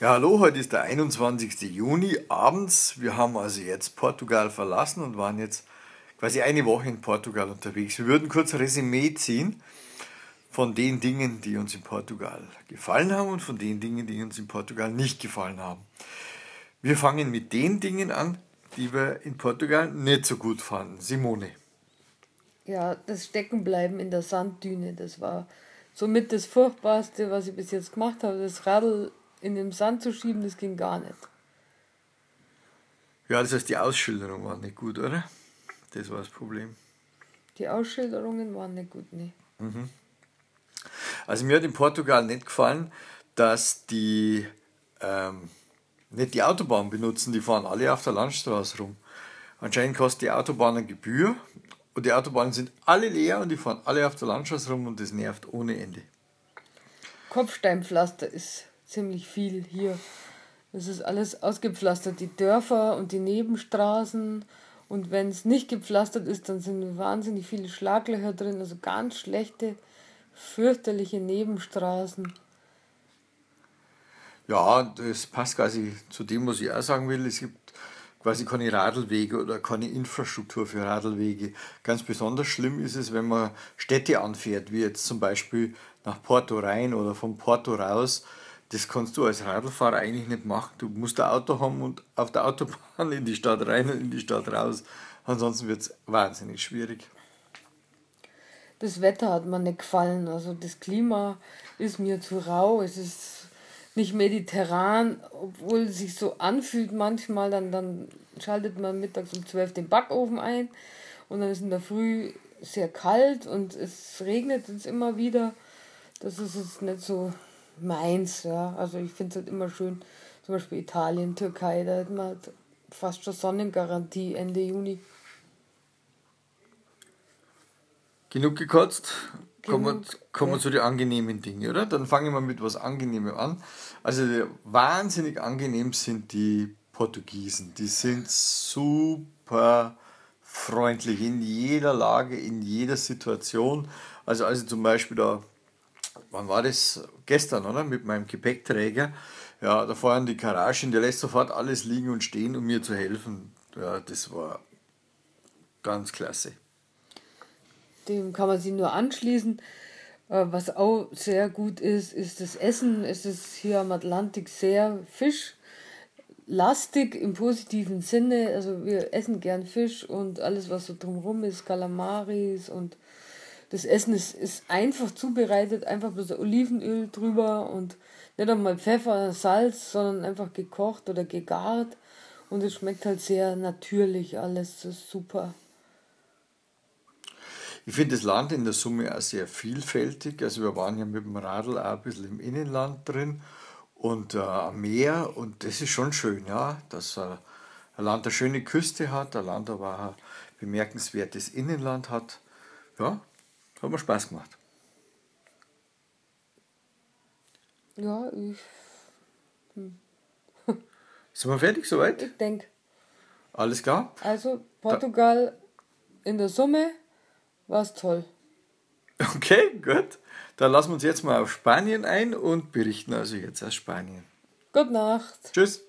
Ja, hallo, heute ist der 21. Juni abends. Wir haben also jetzt Portugal verlassen und waren jetzt quasi eine Woche in Portugal unterwegs. Wir würden kurz Resümee ziehen von den Dingen, die uns in Portugal gefallen haben und von den Dingen, die uns in Portugal nicht gefallen haben. Wir fangen mit den Dingen an, die wir in Portugal nicht so gut fanden. Simone. Ja, das Steckenbleiben in der Sanddüne, das war somit das Furchtbarste, was ich bis jetzt gemacht habe. Das Radl in den Sand zu schieben, das ging gar nicht. Ja, das heißt, die Ausschilderung war nicht gut, oder? Das war das Problem. Die Ausschilderungen waren nicht gut, ne. Mhm. Also mir hat in Portugal nicht gefallen, dass die ähm, nicht die Autobahn benutzen, die fahren alle auf der Landstraße rum. Anscheinend kostet die Autobahn eine Gebühr und die Autobahnen sind alle leer und die fahren alle auf der Landstraße rum und das nervt ohne Ende. Kopfsteinpflaster ist ziemlich viel hier. Es ist alles ausgepflastert, die Dörfer und die Nebenstraßen. Und wenn es nicht gepflastert ist, dann sind wahnsinnig viele Schlaglöcher drin, also ganz schlechte, fürchterliche Nebenstraßen. Ja, das passt quasi zu dem, was ich auch sagen will. Es gibt quasi keine Radlwege oder keine Infrastruktur für Radlwege. Ganz besonders schlimm ist es, wenn man Städte anfährt, wie jetzt zum Beispiel nach Porto rein oder von Porto raus das kannst du als Radlfahrer eigentlich nicht machen. Du musst ein Auto haben und auf der Autobahn in die Stadt rein und in die Stadt raus. Ansonsten wird es wahnsinnig schwierig. Das Wetter hat mir nicht gefallen. Also das Klima ist mir zu rau. Es ist nicht mediterran, obwohl es sich so anfühlt manchmal. Dann, dann schaltet man mittags um 12 den Backofen ein und dann ist in der Früh sehr kalt und es regnet jetzt immer wieder. Das ist jetzt nicht so meins, ja. Also ich finde es halt immer schön, zum Beispiel Italien, Türkei, da hat man halt fast schon Sonnengarantie Ende Juni. Genug gekotzt. Kommen wir, kommen wir ja. zu den angenehmen Dingen, oder? Dann fangen wir mit was Angenehmem an. Also wahnsinnig angenehm sind die Portugiesen. Die sind super freundlich in jeder Lage, in jeder Situation. Also als ich zum Beispiel da wann war das? Gestern, oder? Mit meinem Gepäckträger. Ja, da fahren die Garagen, der lässt sofort alles liegen und stehen, um mir zu helfen. Ja, das war ganz klasse. Dem kann man sich nur anschließen. Äh, was auch sehr gut ist, ist das Essen. Es ist hier am Atlantik sehr fischlastig im positiven Sinne. Also wir essen gern Fisch und alles, was so drumherum ist, Kalamaris und das Essen ist, ist einfach zubereitet, einfach bloß Olivenöl drüber und nicht einmal Pfeffer, Salz, sondern einfach gekocht oder gegart. Und es schmeckt halt sehr natürlich alles. Das ist super. Ich finde das Land in der Summe auch sehr vielfältig. Also wir waren ja mit dem Radl auch ein bisschen im Innenland drin und äh, am Meer und das ist schon schön, ja, dass äh, ein Land eine schöne Küste hat, ein Land aber auch ein bemerkenswertes Innenland hat. Ja, hat mir Spaß gemacht. Ja, ich. Hm. Sind wir fertig soweit? Ich denke. Alles klar? Also, Portugal da. in der Summe war es toll. Okay, gut. Dann lassen wir uns jetzt mal auf Spanien ein und berichten also jetzt aus Spanien. Gute Nacht. Tschüss.